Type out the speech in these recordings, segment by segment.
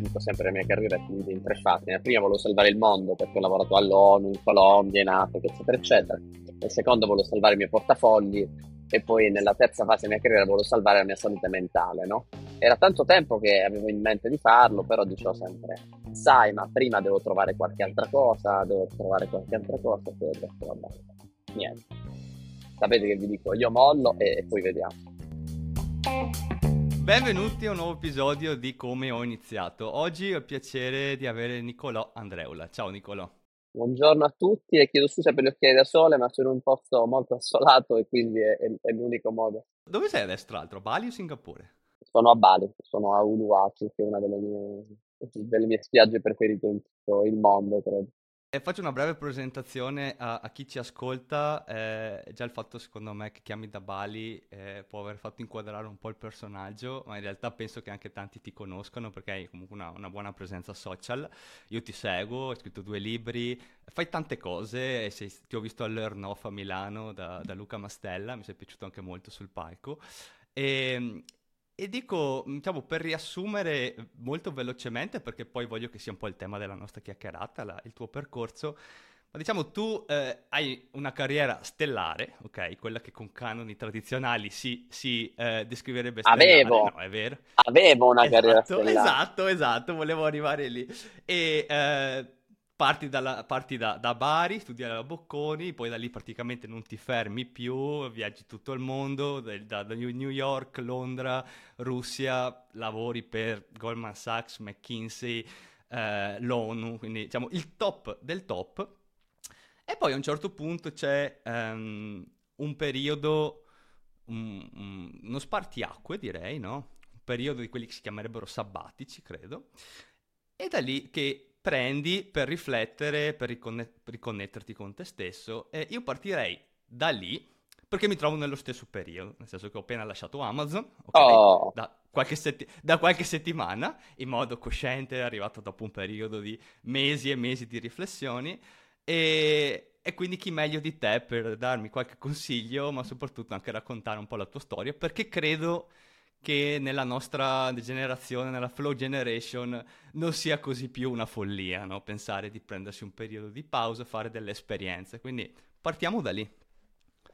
dico sempre la mia carriera è finita in tre fasi. Nella prima volevo salvare il mondo perché ho lavorato all'ONU, in Colombia, in Africa, eccetera, eccetera. Nel secondo volevo salvare i miei portafogli e poi nella terza fase della mia carriera volevo salvare la mia salute mentale, no? Era tanto tempo che avevo in mente di farlo, però dicevo sempre, sai, ma prima devo trovare qualche altra cosa, devo trovare qualche altra cosa, e poi ho detto, vabbè, niente. Sapete che vi dico, io mollo e, e poi vediamo. Benvenuti a un nuovo episodio di Come ho iniziato. Oggi ho il piacere di avere Nicolò Andreula. Ciao Nicolò. Buongiorno a tutti e chiedo scusa per gli occhiali da sole, ma sono in un posto molto assolato e quindi è, è, è l'unico modo. Dove sei adesso, tra l'altro? Bali o Singapore? Sono a Bali, sono a Uluwatu, che è una delle mie, delle mie spiagge preferite in tutto il mondo, credo. E faccio una breve presentazione a, a chi ci ascolta. Eh, già il fatto, secondo me, che chiami da Bali eh, può aver fatto inquadrare un po' il personaggio, ma in realtà penso che anche tanti ti conoscono perché hai comunque una, una buona presenza social. Io ti seguo, hai scritto due libri, fai tante cose. Sei, ti ho visto all'Earn Off a Milano da, da Luca Mastella, mi sei piaciuto anche molto sul palco. E, e dico, diciamo, per riassumere molto velocemente, perché poi voglio che sia un po' il tema della nostra chiacchierata, la, il tuo percorso, ma diciamo tu eh, hai una carriera stellare, ok? Quella che con canoni tradizionali si, si eh, descriverebbe stellare. Avevo, no, è vero? Avevo una esatto, carriera stellare. Esatto, esatto, volevo arrivare lì. E... Eh, parti, dalla, parti da, da, Bari, studi alla Bocconi, poi da lì praticamente non ti fermi più, viaggi tutto il mondo, da, da New York, Londra, Russia, lavori per Goldman Sachs, McKinsey, eh, l'ONU, quindi diciamo il top del top. E poi a un certo punto c'è um, un periodo, um, uno spartiacque direi, no? Un periodo di quelli che si chiamerebbero sabbatici, credo. E da lì che prendi per riflettere, per riconne- riconnetterti con te stesso. E io partirei da lì perché mi trovo nello stesso periodo, nel senso che ho appena lasciato Amazon, okay, oh. da, qualche setti- da, qualche settimana, in modo cosciente, è arrivato dopo un periodo di mesi e mesi di riflessioni, e, e quindi chi meglio di te per darmi qualche consiglio, ma soprattutto anche raccontare un po' la tua storia, perché credo che nella nostra generazione, nella flow generation, non sia così più una follia, no? Pensare di prendersi un periodo di pausa, fare delle esperienze. Quindi partiamo da lì.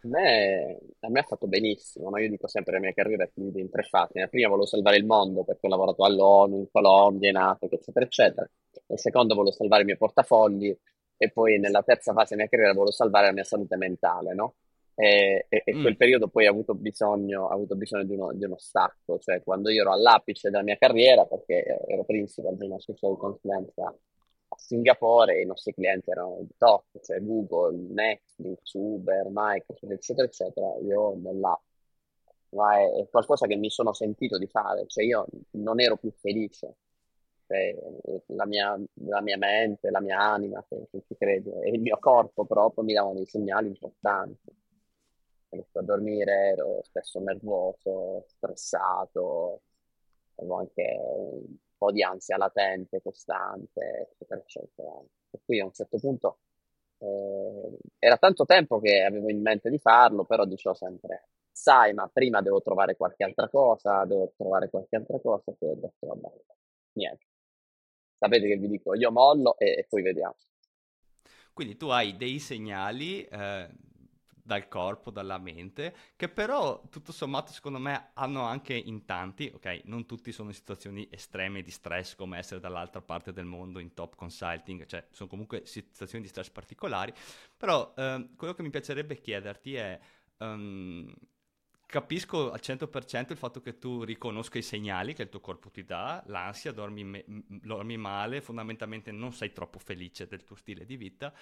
A me, a me ha fatto benissimo, no? Io dico sempre che la mia carriera è finita in tre fasi. Nella prima volevo salvare il mondo perché ho lavorato all'ONU, in Colombia, in Africa, eccetera, eccetera. Nel secondo volevo salvare i miei portafogli e poi nella terza fase della mia carriera volevo salvare la mia salute mentale, no? E, e, e quel mm. periodo poi ha avuto bisogno, ha avuto bisogno di, uno, di, uno, stacco, cioè quando io ero all'apice della mia carriera, perché ero principal di una di consulenza a Singapore, i nostri clienti erano il top, cioè Google, Netflix, Uber, Microsoft, eccetera, eccetera, io nell'app. Ma è, è, qualcosa che mi sono sentito di fare, cioè io non ero più felice. Cioè, la, mia, la mia mente, la mia anima, se, se ci credi, e il mio corpo proprio mi davano dei segnali importanti riesco a dormire, ero spesso nervoso, stressato, avevo anche un po' di ansia latente, costante, eccetera, eccetera. Per cui a un certo punto eh, era tanto tempo che avevo in mente di farlo, però dicevo sempre, sai, ma prima devo trovare qualche altra cosa, devo trovare qualche altra cosa, poi ho detto, vabbè, niente. Sapete che vi dico, io mollo e, e poi vediamo. Quindi tu hai dei segnali eh, dal corpo, dalla mente, che però tutto sommato secondo me hanno anche in tanti, ok, non tutti sono in situazioni estreme di stress come essere dall'altra parte del mondo in top consulting, cioè sono comunque situazioni di stress particolari, però eh, quello che mi piacerebbe chiederti è... Um, capisco al 100% il fatto che tu riconosca i segnali che il tuo corpo ti dà, l'ansia, dormi, me- dormi, male, fondamentalmente non sei troppo felice del tuo stile di vita.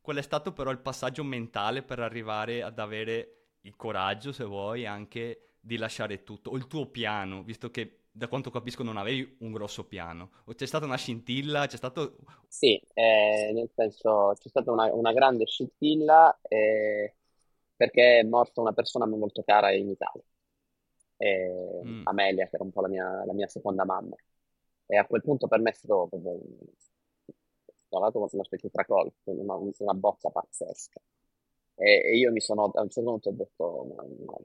Qual è stato però il passaggio mentale per arrivare ad avere il coraggio, se vuoi, anche di lasciare tutto, o il tuo piano, visto che da quanto capisco non avevi un grosso piano, o c'è stata una scintilla, c'è stato... Sì, eh, nel senso c'è stata una, una grande scintilla. Eh perché è morta una persona molto cara in Italia, e Mm. Amelia, che era un po' la mia, la mia seconda mamma. E a quel punto per me è stato proprio, una specie di tracollo, una, una bozza pazzesca. E, e io mi sono, a un certo punto ho detto, ma- ma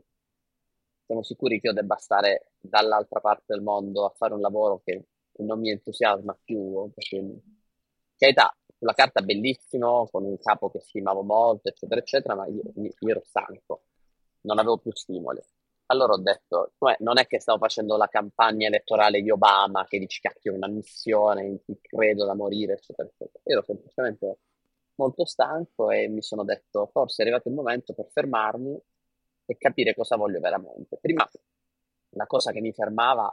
siamo sicuri che io debba stare dall'altra parte del mondo a fare un lavoro che non mi entusiasma più, perché carità, sulla carta bellissimo, con un capo che stimavo molto, eccetera, eccetera, ma io, io ero stanco, non avevo più stimoli. Allora ho detto, non è che stavo facendo la campagna elettorale di Obama, che dici cacchio, una missione in cui credo da morire, eccetera, eccetera. Ero semplicemente molto stanco e mi sono detto, forse è arrivato il momento per fermarmi e capire cosa voglio veramente. Prima la cosa che mi fermava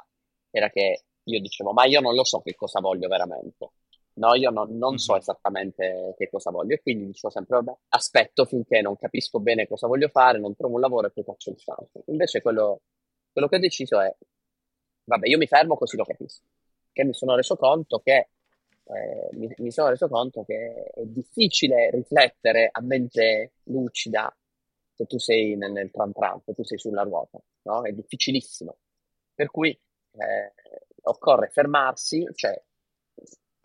era che io dicevo, ma io non lo so che cosa voglio veramente. No, io non, non so mhm. esattamente che cosa voglio e quindi dicevo sempre, vabbè, aspetto finché non capisco bene cosa voglio fare, non trovo un lavoro e poi faccio il salto. Invece quello, quello che ho deciso è, vabbè, io mi fermo così lo capisco. Che mi sono reso conto che eh, mi, mi, sono reso conto che è difficile riflettere a mente lucida se tu sei nel, nel tram tram, se tu sei sulla ruota, no? È difficilissimo. Per cui eh, occorre fermarsi, cioè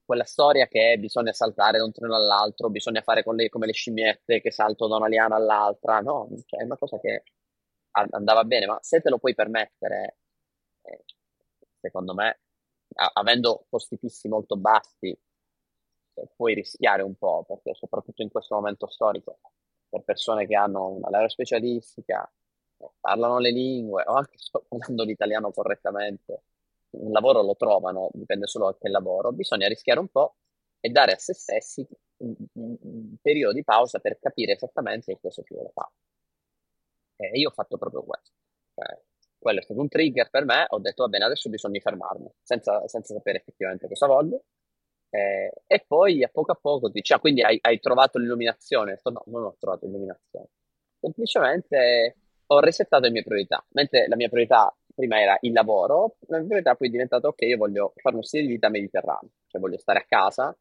quella storia che bisogna saltare da un treno all'altro, bisogna fare le, come le scimmiette che saltano da una liana all'altra, no, cioè, è una cosa che andava bene, ma se te lo puoi permettere, eh, secondo me, a- avendo costi fissi molto bassi, eh, puoi rischiare un po', perché soprattutto in questo momento storico, per persone che hanno una laurea specialistica, eh, parlano le lingue o anche parlando l'italiano correttamente, un lavoro lo trovano, dipende solo da che lavoro, bisogna rischiare un po' e dare a se stessi un, un, un periodo di pausa per capire esattamente cosa si vuole fare. E io ho fatto proprio questo. Cioè, quello è stato un trigger per me, ho detto va bene, adesso bisogna fermarmi, senza, senza sapere effettivamente cosa voglio. Eh, e poi a poco a poco dici, ah, quindi hai, hai trovato l'illuminazione? Detto, no, non ho trovato l'illuminazione. Semplicemente ho resettato le mie priorità, mentre la mia priorità prima era il lavoro, la mia priorità poi è diventata ok, io voglio fare uno stile di vita mediterraneo, cioè voglio stare a casa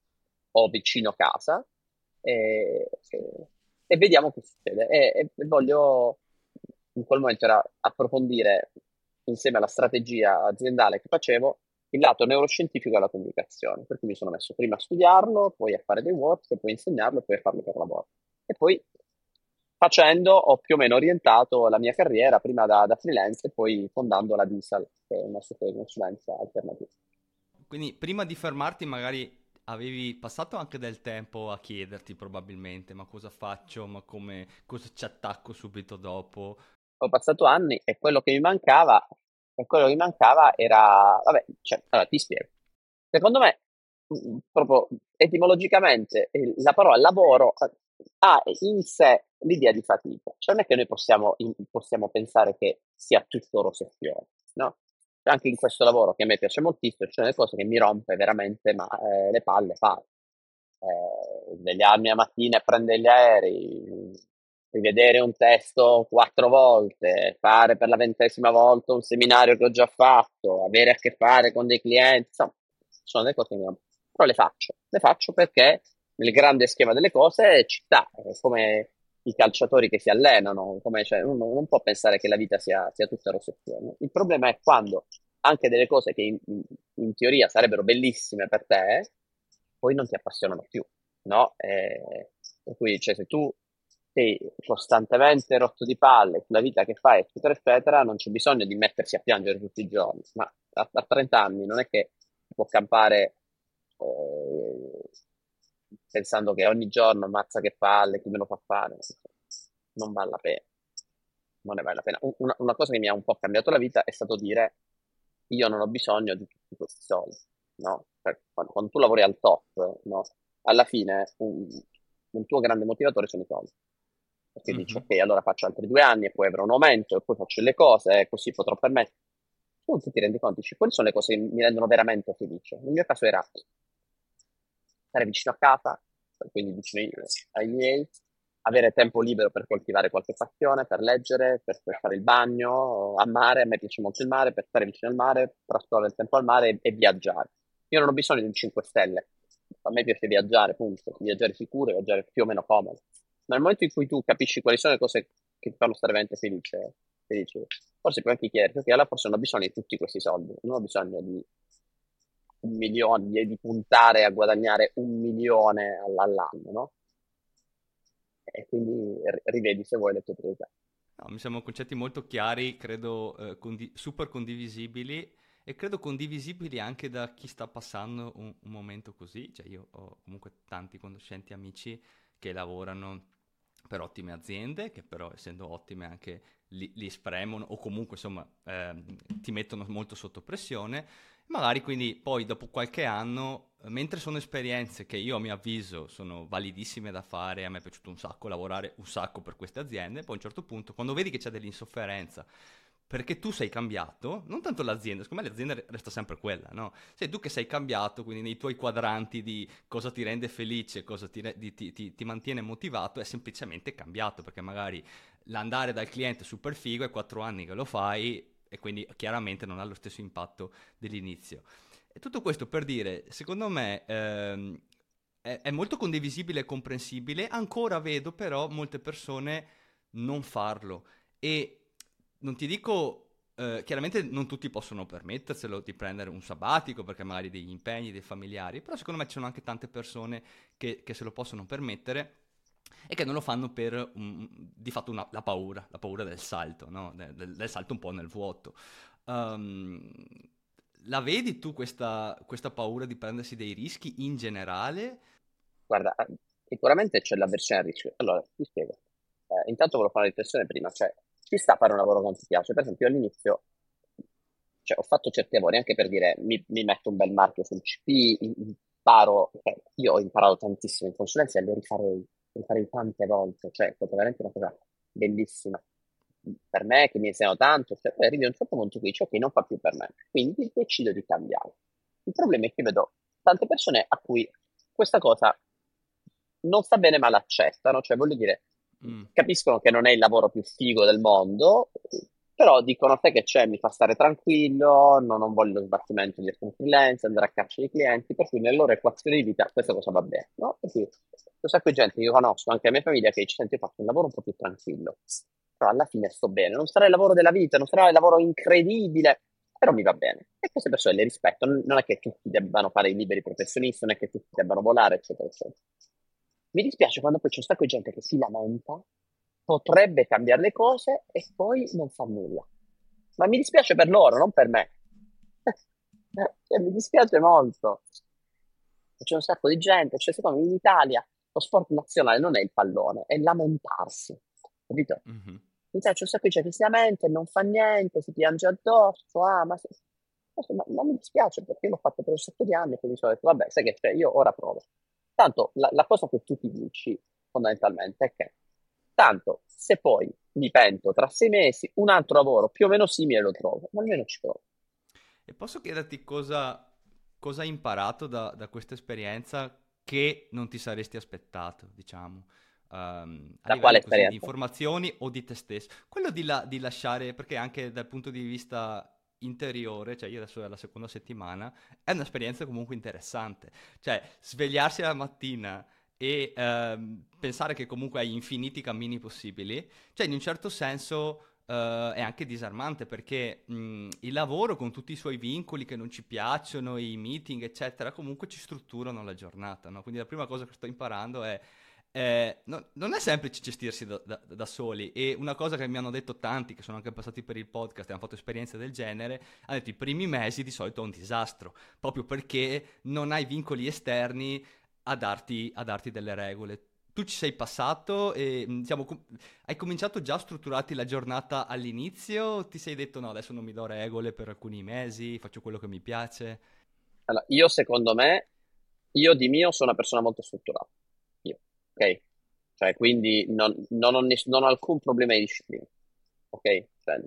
o vicino a casa e, e vediamo che succede. E, e, voglio in quel momento era approfondire insieme alla strategia aziendale che facevo il lato neuroscientifico della comunicazione, per cui mi sono messo prima a studiarlo, poi a fare dei workshop, poi a insegnarlo e poi a farlo per lavoro. E poi facendo ho più o meno orientato la mia carriera prima da, da freelance e poi fondando la Diesel, che è una consulenza alternativa. Quindi prima di fermarti magari avevi passato anche del tempo a chiederti probabilmente ma cosa faccio, ma come, cosa ci attacco subito dopo. Ho passato anni e quello che mi mancava, e quello che mi mancava era, vabbè, cioè, allora ti spiego. Secondo me, mm, proprio etimologicamente, la parola lavoro ha in sé l'idea di fatica. Cioè non è che noi possiamo, possiamo pensare che sia tutto rose e fiori, no? Anche in questo lavoro che a me piace moltissimo, ci sono delle cose che mi rompe veramente ma, eh, le palle fare. Eh, svegliarmi la mattina e prendere gli aerei, rivedere un testo quattro volte, fare per la ventesima volta un seminario che ho già fatto, avere a che fare con dei clienti, insomma, sono delle cose che mi rompono. Però le faccio, le faccio perché nel grande schema delle cose ci sta, come i calciatori che si allenano, come, cioè, uno non può pensare che la vita sia, sia tutta rosezione. Il problema è quando anche delle cose che in, in, teoria sarebbero bellissime per te, poi non ti appassionano più, no? E, per cui, cioè, se tu sei costantemente rotto di palle sulla vita che fai, eccetera, eccetera, non c'è bisogno di mettersi a piangere tutti i giorni, ma a, a 30 anni non è che può campare eh, pensando che ogni giorno ammazza che palle, chi me lo fa fare, non vale la pena. Non ne vale la pena. Una, una, cosa che mi ha un po' cambiato la vita è stato dire io non ho bisogno di tutti questi soldi, no? Quando, quando, tu lavori al top, no? Alla fine un, un tuo grande motivatore sono i soldi. Perché mm-hmm. dici, ok, allora faccio altri due anni e poi avrò un aumento e poi faccio le cose e così potrò permettere. Tu ti rendi conto, dici, quali sono le cose che mi rendono veramente felice? Nel mio caso era stare vicino a casa, quindi vicino ai miei, avere tempo libero per coltivare qualche passione, per leggere, per, per, fare il bagno, a mare, a me piace molto il mare, per stare vicino al mare, trascorrere il tempo al mare e, e viaggiare. Io non ho bisogno di un 5 stelle, a me piace viaggiare, punto, viaggiare sicuro, viaggiare più o meno comodo. Ma nel momento in cui tu capisci quali sono le cose che ti fanno stare veramente felice, felice forse puoi anche chiederti, ok, allora forse non ho bisogno di tutti questi soldi, non ho bisogno di un milione, di puntare a guadagnare un milione all'anno, no? E quindi rivedi se vuoi le tue priorità. No, mi sembrano concetti molto chiari, credo eh, condi- super condivisibili e credo condivisibili anche da chi sta passando un, un momento così. Cioè io ho comunque tanti conoscenti amici che lavorano per ottime aziende, che però essendo ottime anche li, li spremono o comunque insomma eh, ti mettono molto sotto pressione. Magari quindi poi dopo qualche anno, mentre sono esperienze che io a mio avviso sono validissime da fare, a me è piaciuto un sacco lavorare un sacco per queste aziende, poi a un certo punto quando vedi che c'è dell'insofferenza, perché tu sei cambiato, non tanto l'azienda, secondo me l'azienda resta sempre quella, no? Sei tu che sei cambiato, quindi nei tuoi quadranti di cosa ti rende felice, cosa ti, di, ti, ti, ti mantiene motivato, è semplicemente cambiato, perché magari l'andare dal cliente super figo è quattro anni che lo fai e quindi chiaramente non ha lo stesso impatto dell'inizio. E tutto questo per dire, secondo me ehm, è, è molto condivisibile e comprensibile, ancora vedo però molte persone non farlo e non ti dico Uh, chiaramente non tutti possono permetterselo di prendere un sabbatico perché magari degli impegni, dei familiari, però secondo me ci sono anche tante persone che, che se lo possono permettere e che non lo fanno per um, di fatto una, la paura, la paura del salto, no? del, del, salto un po' nel vuoto. Um, la vedi tu questa, questa paura di prendersi dei rischi in generale? Guarda, sicuramente c'è l'avversione al rischio. Allora, ti spiego. Eh, intanto volevo fare una riflessione prima, cioè ci sta a fare un lavoro che non ti piace. Per esempio, all'inizio cioè, ho fatto certi lavori anche per dire mi, mi metto un bel marchio sul CP, imparo, cioè, io ho imparato tantissimo in consulenza e lo rifarei, rifarei tante volte, cioè è stata veramente una cosa bellissima per me che mi insegnano tanto, cioè, poi arrivi a un certo punto qui dici ok non fa più per me, quindi decido di cambiare. Il problema è che vedo tante persone a cui questa cosa non sta bene ma l'accettano, cioè voglio dire Mm. Capiscono che non è il lavoro più figo del mondo, però dicono te che c'è, mi fa stare tranquillo, non, non voglio lo sbattimento di essere un freelance, andare a caccia di clienti, per cui nella loro equazione di vita questa cosa va bene, no? Cui un sacco di gente che io conosco, anche la mia famiglia, che dice, senti, ho fatto un lavoro un po' più tranquillo, però alla fine sto bene, non sarà il lavoro della vita, non sarà il lavoro incredibile, però mi va bene. E queste persone le rispetto, non è che tutti debbano fare i liberi professionisti, non è che tutti debbano volare, eccetera, eccetera. Mi dispiace quando poi c'è un sacco di gente che si lamenta, potrebbe cambiare le cose e poi non fa nulla. Ma mi dispiace per loro, non per me. cioè, mi dispiace molto. C'è un sacco di gente, cioè secondo me in Italia lo sport nazionale non è il pallone, è lamentarsi, capito? Mm-hmm. In Italia c'è un sacco di gente che si lamenta e non fa niente, si piange addosso, ah, ma, se... ma, ma mi dispiace perché io l'ho fatto per un sacco di anni e quindi sono detto, vabbè, sai che c'è, io ora provo. Tanto la, la cosa che tu ti dici fondamentalmente è che tanto se poi mi pento tra sei mesi, un altro lavoro più o meno simile lo trovo, ma almeno ci provo. E posso chiederti cosa, cosa hai imparato da, da, questa esperienza che non ti saresti aspettato, diciamo? Um, da quale esperienza? Di informazioni o di te stesso? Quello di, la, di lasciare, perché anche dal punto di vista interiore, cioè io adesso è la seconda settimana, è un'esperienza comunque interessante. Cioè, svegliarsi la mattina e ehm, pensare che comunque hai infiniti cammini possibili, cioè in un certo senso Uh, è anche disarmante perché mh, il lavoro con tutti i suoi vincoli che non ci piacciono, i meeting, eccetera, comunque ci strutturano la giornata. No? Quindi la prima cosa che sto imparando è eh, no, non è semplice gestirsi da, da, da, soli e una cosa che mi hanno detto tanti che sono anche passati per il podcast e hanno fatto esperienze del genere, hanno detto i primi mesi di solito è un disastro, proprio perché non hai vincoli esterni a darti, a darti delle regole. Tu ci sei passato e diciamo, hai cominciato già a strutturarti la giornata all'inizio? Ti sei detto no, adesso non mi do regole per alcuni mesi, faccio quello che mi piace? Allora, io secondo me, io di mio sono una persona molto strutturata ok? Cioè, quindi non, non, ho, ness- non ho alcun problema di disciplina, ok? Cioè,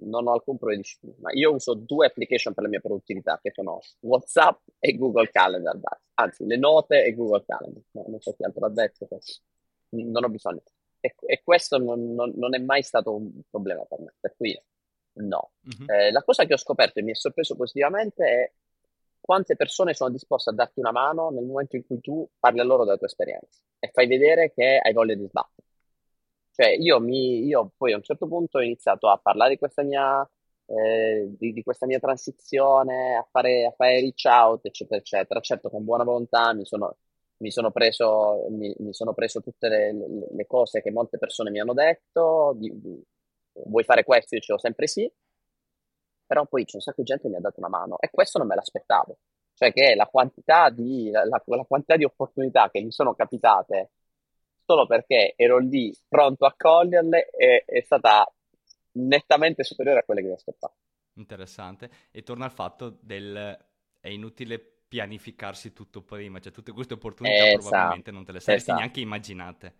non ho alcun problema di disciplina. Io uso due application per la mia produttività, che sono WhatsApp e Google Calendar, anzi, le note e Google Calendar. No, non so chi altro ha detto, non ho bisogno. E, e questo non, non, non, è mai stato un problema per me, per cui no. Mm-hmm. Eh, la cosa che ho scoperto e mi è sorpreso positivamente è quante persone sono disposte a darti una mano nel momento in cui tu parli a loro della tua esperienza e fai vedere che hai voglia di sbattere. Cioè, io, mi, io poi a un certo punto ho iniziato a parlare di questa mia, eh, di, di, questa mia transizione, a fare, a fare reach out, eccetera, eccetera. Certo, con buona volontà mi sono, mi sono, preso, mi, mi sono preso, tutte le, le, le, cose che molte persone mi hanno detto. Di, di, vuoi fare questo? Io dicevo sempre sì. però poi c'è un sacco di gente che mi ha dato una mano e questo non me l'aspettavo. Cioè che la quantità di, la, la quantità di opportunità che mi sono capitate solo perché ero lì pronto a coglierle è, è stata nettamente superiore a quelle che mi aspettavo. Interessante. E torna al fatto del è inutile pianificarsi tutto prima, cioè tutte queste opportunità esatto. probabilmente non te le saresti esatto. neanche immaginate.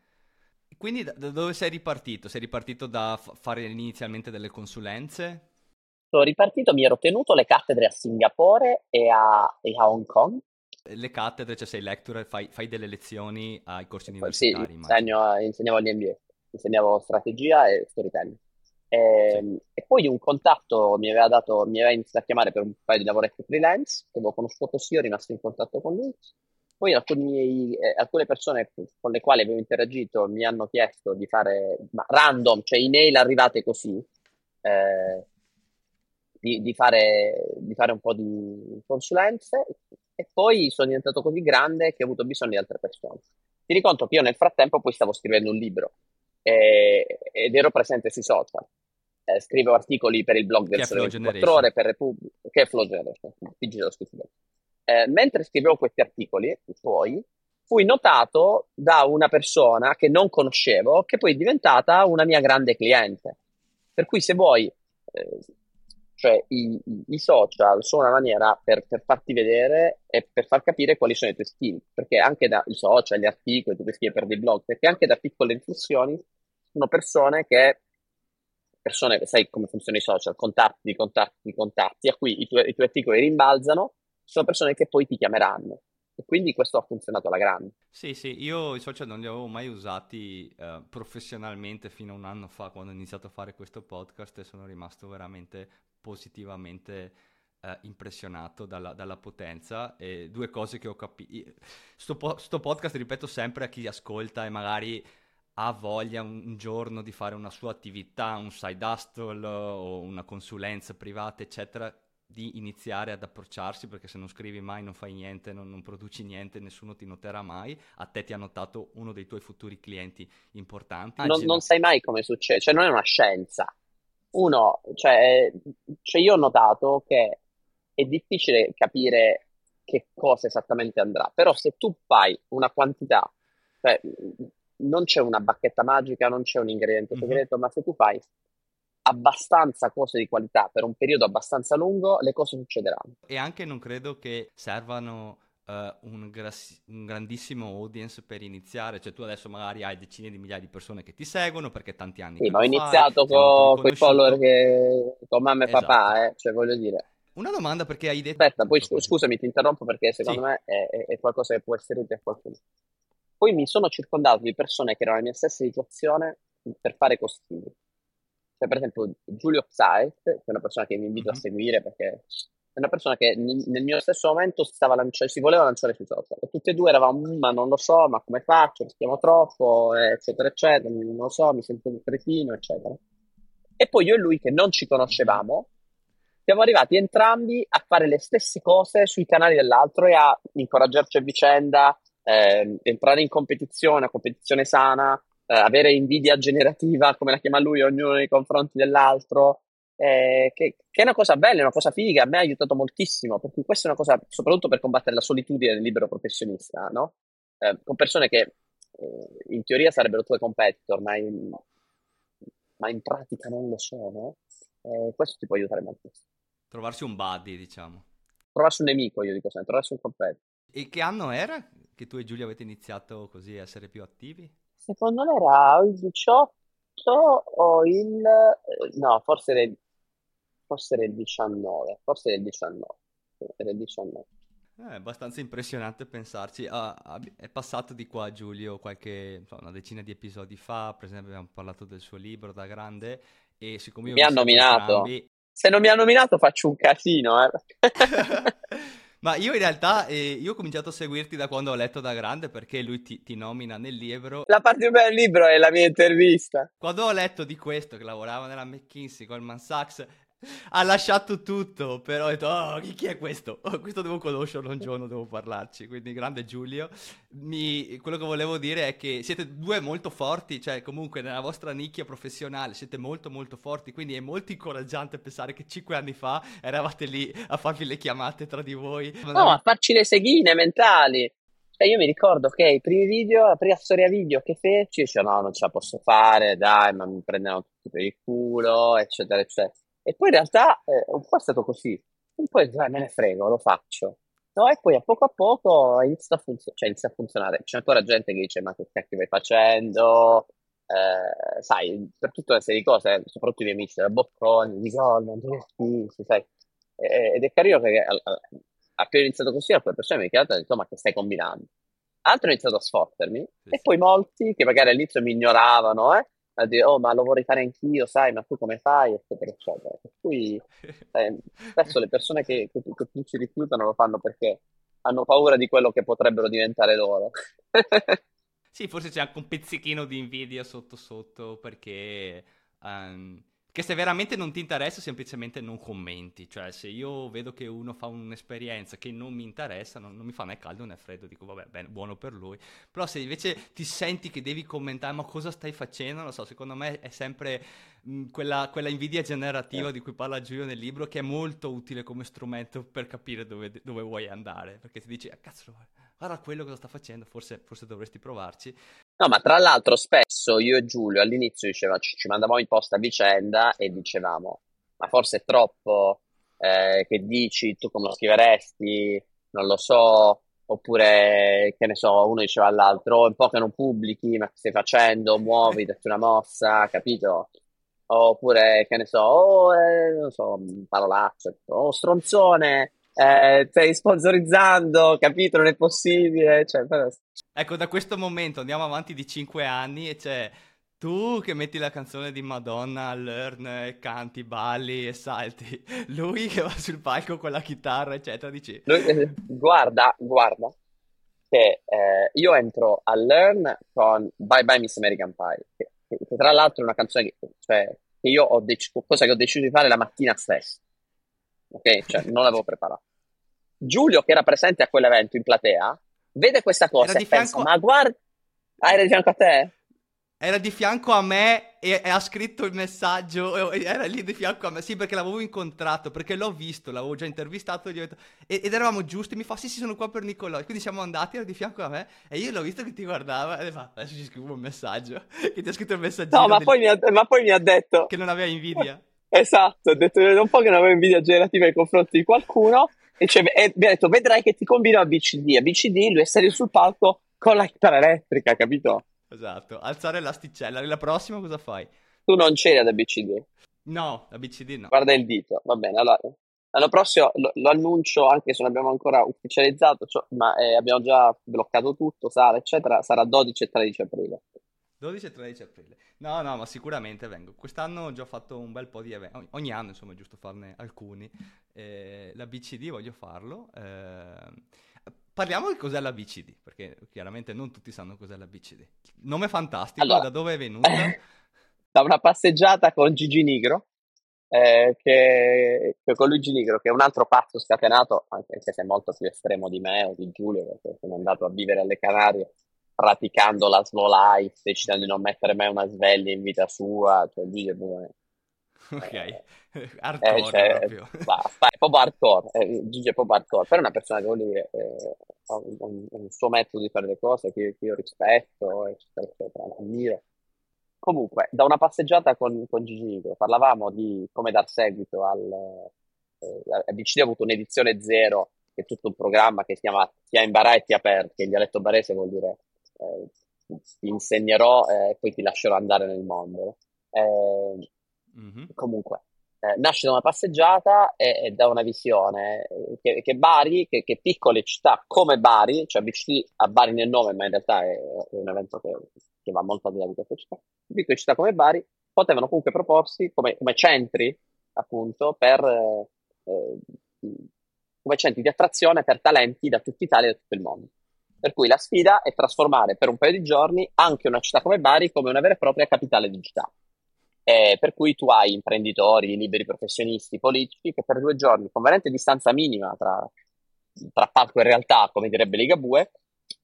Quindi da, dove sei ripartito? Sei ripartito da f- fare inizialmente delle consulenze? Sono ripartito, mi ero tenuto le cattedre a Singapore e a, e a Hong Kong. Le cattedre, cioè sei lecturer, fai, fai delle lezioni ai corsi universitari? Sì, insegno, insegnavo agli MBA, insegnavo strategia e storytelling. E, ehm, e, poi un contatto mi aveva, dato, mi aveva iniziato a chiamare per un paio di lavoretti freelance, che avevo conosciuto così, ho rimasto in contatto con lui. Poi alcuni, eh, alcune persone con le quali avevo interagito mi hanno chiesto di fare ma random, cioè email arrivate così, eh, di, di, fare, di fare un po' di consulenze e poi sono diventato così grande che ho avuto bisogno di altre persone. Ti riconto che io nel frattempo poi stavo scrivendo un libro eh, ed ero presente sui social. Eh, scrivo articoli per il blog del Sole 24 Ore, per Repubblica, che è Flow Generation, eh, mentre scrivevo questi articoli, poi, fui notato da una persona che non conoscevo, che poi è diventata una mia grande cliente. Per cui se vuoi, eh, cioè i, i, social sono una maniera per, per, farti vedere e per far capire quali sono i tuoi skill, perché anche da i social, gli articoli, tu che scrivi per dei blog, perché anche da piccole inflessioni sono persone che, persone che sai come funzionano i social, contatti, contatti, contatti, a cui i tuoi, i tuoi articoli rimbalzano, sono persone che poi ti chiameranno. E quindi questo ha funzionato alla grande. Sì, sì, io i social non li avevo mai usati eh, professionalmente fino a un anno fa quando ho iniziato a fare questo podcast e sono rimasto veramente positivamente eh, impressionato dalla, dalla, potenza. E due cose che ho capito. Sto, po- sto podcast, ripeto sempre a chi ascolta e magari ha voglia un, giorno di fare una sua attività, un side hustle o una consulenza privata, eccetera, di iniziare ad approcciarsi perché se non scrivi mai, non fai niente, non, non, produci niente, nessuno ti noterà mai. A te ti ha notato uno dei tuoi futuri clienti importanti. Non, non sai mai come succede, cioè non è una scienza. Uno, cioè, cioè io ho notato che è difficile capire che cosa esattamente andrà, però se tu fai una quantità, cioè non c'è una bacchetta magica, non c'è un ingrediente mhm. segreto, mm-hmm. ma se tu fai abbastanza cose di qualità per un periodo abbastanza lungo, le cose succederanno. E anche non credo che servano uh, un, gras- un, grandissimo audience per iniziare, cioè tu adesso magari hai decine di migliaia di persone che ti seguono perché tanti anni sì, ma ho iniziato con quei follower che con mamma e esatto. papà, eh, cioè voglio dire. Una domanda perché hai detto... Aspetta, poi scusami, ti interrompo perché secondo sì. me è, è, è qualcosa che può essere utile a qualcuno. Poi mi sono circondato di persone che erano nella mia stessa situazione per fare consigli. Cioè, per esempio, Giulio Psaet, che è una persona che mi invito mm-hmm. a mhm. seguire perché una persona che nel mio stesso momento si, lancia- si voleva lanciare sui social. E tutti e due eravamo, mm, ma non lo so, ma come faccio, rischiamo troppo, eccetera, eccetera, non lo so, mi sento un cretino, eccetera. E poi io e lui, che non ci conoscevamo, siamo arrivati entrambi a fare le stesse cose sui canali dell'altro e a incoraggiarci a vicenda, eh, entrare in competizione, una competizione sana, eh, avere invidia generativa, come la chiama lui, ognuno nei confronti dell'altro, eh, che, che, è una cosa bella, è una cosa figa, a me ha aiutato moltissimo, perché questa è una cosa, soprattutto per combattere la solitudine del libero professionista, no? Eh, con persone che eh, in teoria sarebbero tue competitor, ma in, ma in pratica non lo sono, eh, questo ti può aiutare moltissimo. Trovarsi un buddy, diciamo. Trovarsi un nemico, io dico sempre, trovarsi un competitor. E che anno era che tu e Giulia avete iniziato così a essere più attivi? Secondo me era il 18 o il... Eh, no, forse era il, forse era il 19, forse era il 19. Era il 19. È abbastanza impressionante pensarci. Ah, ah, è passato di qua Giulio qualche, so, una decina di episodi fa, per esempio abbiamo parlato del suo libro da grande e siccome mi ha nominato. Entrambi... Se non mi ha nominato faccio un casino, eh. Ma io in realtà eh, io ho cominciato a seguirti da quando ho letto da grande perché lui ti, ti nomina nel libro. La parte più bella del libro è la mia intervista. Quando ho letto di questo, che lavorava nella McKinsey, Goldman Sachs, ha lasciato tutto, però ho detto, oh, chi è questo? Oh, questo devo conoscerlo un giorno, devo parlarci. Quindi grande Giulio. Mi... Quello che volevo dire è che siete due molto forti, cioè comunque nella vostra nicchia professionale siete molto molto forti, quindi è molto incoraggiante pensare che cinque anni fa eravate lì a farvi le chiamate tra di voi. No, a farci le seghine mentali. Cioè, io mi ricordo che i primi video, la prima storia video che feci, dicevo no, non ce la posso fare, dai, ma mi prendono tutti per il culo, eccetera, eccetera. E poi in realtà eh, un po' è stato così, un po' è, me ne frego, lo faccio. No, e poi a poco a poco inizia a, funzio- cioè, inizia a funzionare. C'è ancora gente che dice: Ma che cacchio stai facendo? Eh, sai, per tutta una serie di cose, soprattutto i miei amici da Bocconi, dico: Oh, non ti sai. ed è carino perché appena iniziato così, alcune persone mi chiedono: Ma che stai combinando? Altri hanno iniziato a sfottermi, e poi molti che magari all'inizio mi ignoravano, eh, a dire, oh, ma lo vorrei fare anch'io, sai, ma tu come fai, eccetera, eccetera. Per cui eh, spesso le persone che, che, che ci rifiutano lo fanno perché hanno paura di quello che potrebbero diventare loro. sì, forse c'è anche un pezzichino di invidia sotto sotto perché... Um che se veramente non ti interessa, semplicemente non commenti. Cioè, se io vedo che uno fa un'esperienza che non mi interessa, non, non mi fa né caldo né freddo, dico vabbè, bene, buono per lui. Però se invece ti senti che devi commentare, ma cosa stai facendo? Non so, secondo me è sempre mh, quella, quella, invidia generativa di cui parla Giulio nel libro, che è molto utile come strumento per capire dove, dove vuoi andare. Perché ti dici, ah, cazzo, guarda quello cosa sta facendo, forse, forse dovresti provarci. No, ma tra l'altro spesso io e Giulio all'inizio diceva, ci, ci mandavamo in posta a vicenda e dicevamo, ma forse è troppo, eh, che dici, tu come lo scriveresti, non lo so, oppure che ne so, uno diceva all'altro, oh, un po' che non pubblichi, ma che stai facendo, muovi, datti una mossa, capito? Oppure che ne so, oh, eh, non so, parolacce, oh, stronzone, eh, stai sponsorizzando, capito? Non è possibile. Cioè, ecco, da questo momento andiamo avanti di 5 anni e c'è tu che metti la canzone di Madonna Learn canti, balli e salti, lui che va sul palco con la chitarra, eccetera, dici... Lui, eh, guarda, guarda, che eh, io entro a Learn con Bye Bye Miss American Pie, che, che tra l'altro è una canzone che, cioè, che io ho deciso, cosa che ho deciso di fare la mattina stessa ok? Cioè, non l'avevo preparato. Giulio, che era presente a quell'evento in platea, vede questa cosa era e pensa, ma guarda... Ah, era di fianco a te? Era di fianco a me e, e, ha scritto il messaggio, era lì di fianco a me, sì perché l'avevo incontrato, perché l'ho visto, l'avevo già intervistato detto, ed, ed eravamo giusti, mi fa sì sì sono qua per Nicolò, quindi siamo andati, era di fianco a me e io l'ho visto che ti guardava e fa adesso ci scrivo un messaggio, che ti ha scritto il messaggio. No ma, del... poi ha, ma poi mi ha detto... Che non aveva invidia. Esatto, ho detto un po' che non avevo invidia generativa nei confronti di qualcuno e, cioè, e mi ha detto vedrai che ti combino a BCD, a BCD lui è salito sul palco con la chitarra elettrica, capito? Esatto, alzare l'asticella, la prossima cosa fai? Tu non c'eri ad ABCD? No, ABCD no. Guarda il dito, va bene, allora l'anno prossimo lo, lo annuncio anche se non abbiamo ancora ufficializzato, cioè, ma eh, abbiamo già bloccato tutto, sala eccetera, sarà 12 e 13 aprile. 12 e 13 aprile. No, no, ma sicuramente vengo. Quest'anno ho già fatto un bel po' di eventi. Ogni anno, insomma, è giusto farne alcuni. Eh, la BCD voglio farlo. Eh, parliamo di cos'è la BCD, perché chiaramente non tutti sanno cos'è la BCD. Nome fantastico, allora, da dove è venuta? da una passeggiata con Gigi Nigro. Eh, che, che, con Luigi Nigro, che è un altro pazzo scatenato, anche se è molto più estremo di me o di Giulio, perché sono andato a vivere alle Canarie praticando la slow life, decidendo di non mettere mai una sveglia in vita sua, cioè lui è buono. Ok, eh, hardcore eh, cioè, proprio. Basta, è proprio hardcore, eh, Gigi è proprio hardcore, però è una persona che vuol dire, eh, ha un, un, suo metodo di fare le cose che, che io rispetto, eccetera, eccetera, ammiro. Comunque, da una passeggiata con, con Gigi parlavamo di come dar seguito al... Eh, BCD ha avuto un'edizione zero, che è tutto un programma che si chiama Tia in Barà e Tia Per, che in dialetto barese vuol dire eh, ti insegnerò e eh, poi ti lascerò andare nel mondo. Eh, mm-hmm. Comunque, eh, nasce da una passeggiata e, e da una visione eh, che, che Bari, che, che, piccole città come Bari, cioè BCD a Bari nel nome, ma in realtà è, è un evento che, che, va molto al di là di queste città, piccole città come Bari potevano comunque proporsi come, come centri, appunto, per, eh, come centri di attrazione per talenti da tutta Italia e da tutto il mondo. Per cui la sfida è trasformare per un paio di giorni anche una città come Bari come una vera e propria capitale digitale. eh, per cui tu hai imprenditori, liberi professionisti, politici che per due giorni, con veramente distanza minima tra, tra palco e realtà, come direbbe Ligabue,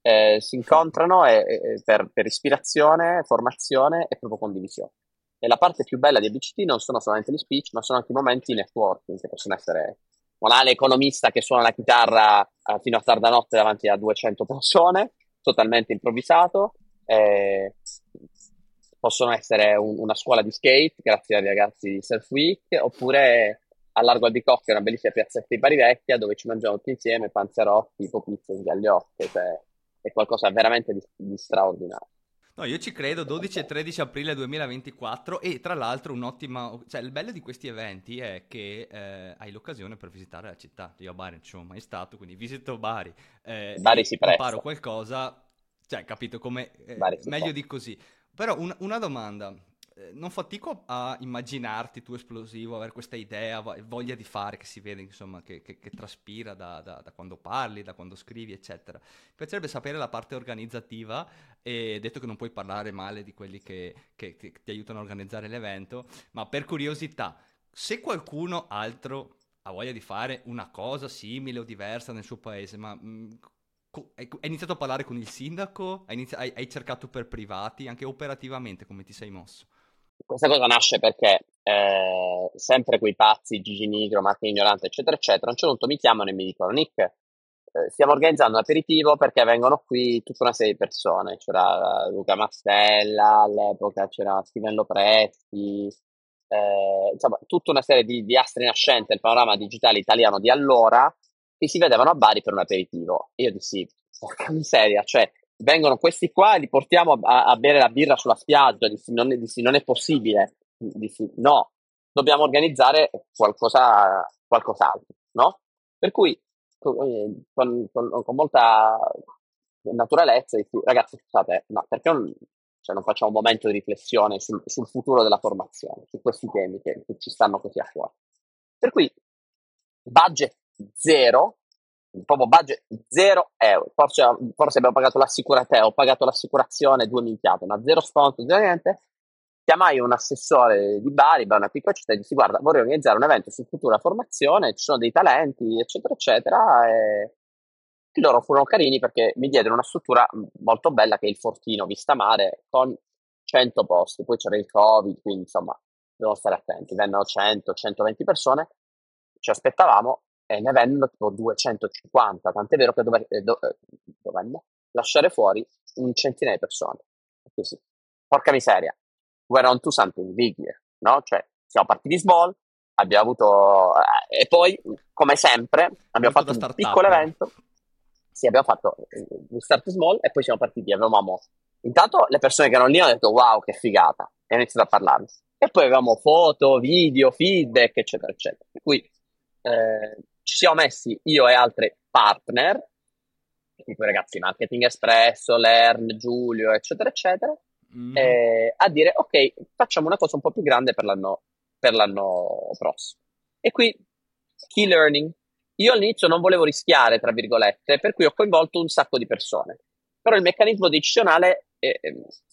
eh, si incontrano e, e per, per, ispirazione, formazione e proprio condivisione. E la parte più bella di ABCT non sono solamente gli speech, ma sono anche i momenti di networking, che possono essere banale economista che suona la chitarra eh, fino a tarda notte davanti a 200 persone, totalmente improvvisato. Eh, possono essere un, una scuola di skate, grazie ai ragazzi di Surf Week, oppure a Largo Albicocca, una bellissima piazzetta di Bari Vecchia, dove ci mangiamo tutti insieme panzerotti, popizze, sgagliocche, cioè è qualcosa veramente di, di straordinario. No, io ci credo, 12 e 13 aprile 2024 e tra l'altro un'ottima... Cioè il bello di questi eventi è che eh, hai l'occasione per visitare la città. Io a Bari non ci sono mai stato, quindi visito Bari. Eh, Bari si presta. Imparo qualcosa, cioè capito come... Eh, meglio può. di così. Però un, una domanda, non fatico a immaginarti tu esplosivo, avere questa idea, voglia di fare che si vede, insomma, che, che, che traspira da, da, da, quando parli, da quando scrivi, eccetera. Mi piacerebbe sapere la parte organizzativa e detto che non puoi parlare male di quelli che, che ti aiutano a organizzare l'evento, ma per curiosità, se qualcuno altro ha voglia di fare una cosa simile o diversa nel suo paese, ma mh, mm, hai iniziato a parlare con il sindaco? Hai, inizi- hai, cercato per privati? Anche operativamente come ti sei mosso? Questa cosa nasce perché eh, sempre quei pazzi, Gigi Nigro, Marco Ignorante, eccetera, eccetera, a un certo punto mi chiamano e mi dicono Nick, eh, stiamo organizzando un aperitivo perché vengono qui tutta una serie di persone. C'era Luca Mastella, all'epoca c'era Steven Lopresti, eh, insomma, tutta una serie di, di astri nascenti del panorama digitale italiano di allora che si vedevano a Bari per un aperitivo. E io dissi, porca miseria, cioè vengono questi qua e li portiamo a, a bere la birra sulla spiaggia, dissi non, dissi, non è possibile, dissi no, dobbiamo organizzare qualcosa, qualcos'altro, no? Per cui con, con, con molta naturalezza dissi, ragazzi scusate, ma perché non, cioè non facciamo un momento di riflessione sul, sul futuro della formazione, su questi temi che, che ci stanno così a cuore? Per cui budget zero, proprio budget zero euro. Forse, forse abbiamo pagato l'assicurazione, ho pagato l'assicurazione due minchiate, ma zero sponsor, zero niente. Chiamai un assessore di Bari, una piccola città, e dissi guarda, vorrei organizzare un evento su futura formazione, ci sono dei talenti, eccetera, eccetera. E loro furono carini perché mi diedero una struttura molto bella che è il Fortino Vista Mare con 100 posti, poi c'era il Covid, quindi insomma, devo stare attenti, vennero 100, 120 persone, ci aspettavamo e ne vennero tipo 250, tant'è vero che dove, eh, do, eh, dovemmo lasciare fuori un centinaio di persone. Così. Porca miseria, we're on to something big here, no? Cioè, siamo partiti small, abbiamo avuto... Eh, e poi, come sempre, abbiamo fatto un piccolo evento. Sì, abbiamo fatto un start small e poi siamo partiti, avevamo... Intanto le persone che erano lì hanno detto wow, che figata, e hanno iniziato a parlarne. E poi avevamo foto, video, feedback, eccetera, eccetera. Per cui eh, ci siamo messi io e altri partner, tipo i ragazzi Marketing Espresso, Learn, Giulio, eccetera, eccetera, mm. eh, a dire ok, facciamo una cosa un po' più grande per l'anno, per l'anno prossimo. E qui, key learning. Io all'inizio non volevo rischiare, tra virgolette, per cui ho coinvolto un sacco di persone. Però il meccanismo decisionale eh,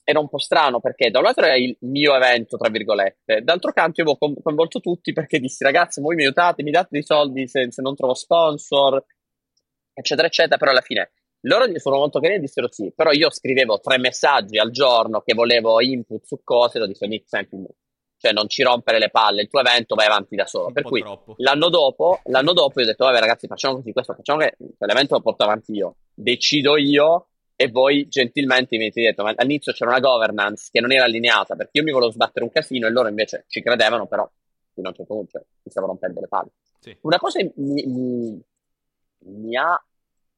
era un po' strano perché da un lato era il mio evento, tra virgolette, d'altro canto io avevo coinvolto tutti perché dissi ragazzi, voi mi aiutate, mi date dei soldi se, se non trovo sponsor, eccetera, eccetera, però alla fine loro gli sono molto carini e dissero sì, però io scrivevo tre messaggi al giorno che volevo input su cose, lo dico Nick sempre cioè non ci rompere le palle, il tuo evento vai avanti da solo. Un per cui l'anno dopo, l'anno dopo io ho detto, vabbè ragazzi, facciamo così, questo facciamo che l'evento lo porto avanti io, decido io e voi gentilmente mi avete detto, ma all'inizio c'era una governance che non era allineata perché io mi volevo sbattere un casino e loro invece ci credevano, però fino a un certo punto mi stavano rompendo le palle. Sì. Una cosa mi, mi, mi ha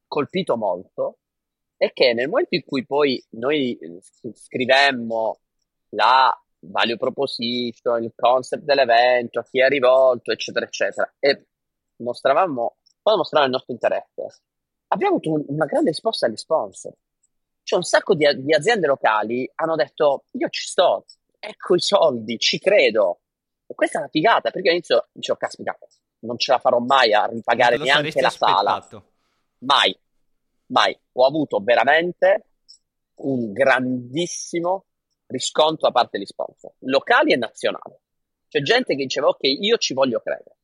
colpito molto è che nel momento in cui poi noi scrivemmo la value proposition, il concept dell'evento, a chi è rivolto, eccetera, eccetera, e mostravamo, quando mostravamo il nostro interesse, abbiamo avuto una grande risposta agli sponsor c'è un sacco di, di aziende locali hanno detto io ci sto, ecco i soldi, ci credo. E questa è una figata, perché all'inizio dicevo, caspita, non ce la farò mai a ripagare neanche la sala. Mai, mai. Ho avuto veramente un grandissimo riscontro da parte degli sponsor, locali e nazionali. C'è gente che diceva, ok, io ci voglio credere.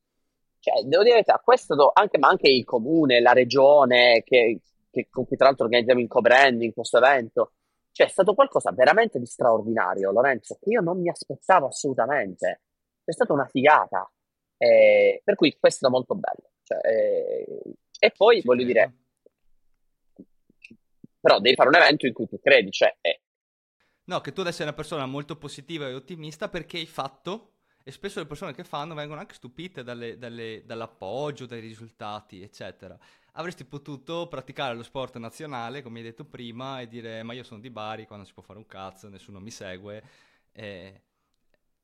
Cioè, devo dire la questo anche, ma anche il comune, la regione, che, che, con cui tra l'altro organizziamo in co-branding questo evento, cioè è stato qualcosa veramente di straordinario, Lorenzo, che io non mi aspettavo assolutamente. È stata una figata. Eh, per cui questo è molto bello. Cioè, eh, e poi, sì, voglio dire, però devi fare un evento in cui tu credi, cioè... Eh. No, che tu adesso sei una persona molto positiva e ottimista perché hai fatto, e spesso le persone che fanno vengono anche stupite dalle, dalle, dall'appoggio, dai risultati, eccetera. Avresti potuto praticare lo sport nazionale, come hai detto prima, e dire ma io sono di Bari, quando si può fare un cazzo, nessuno mi segue. E...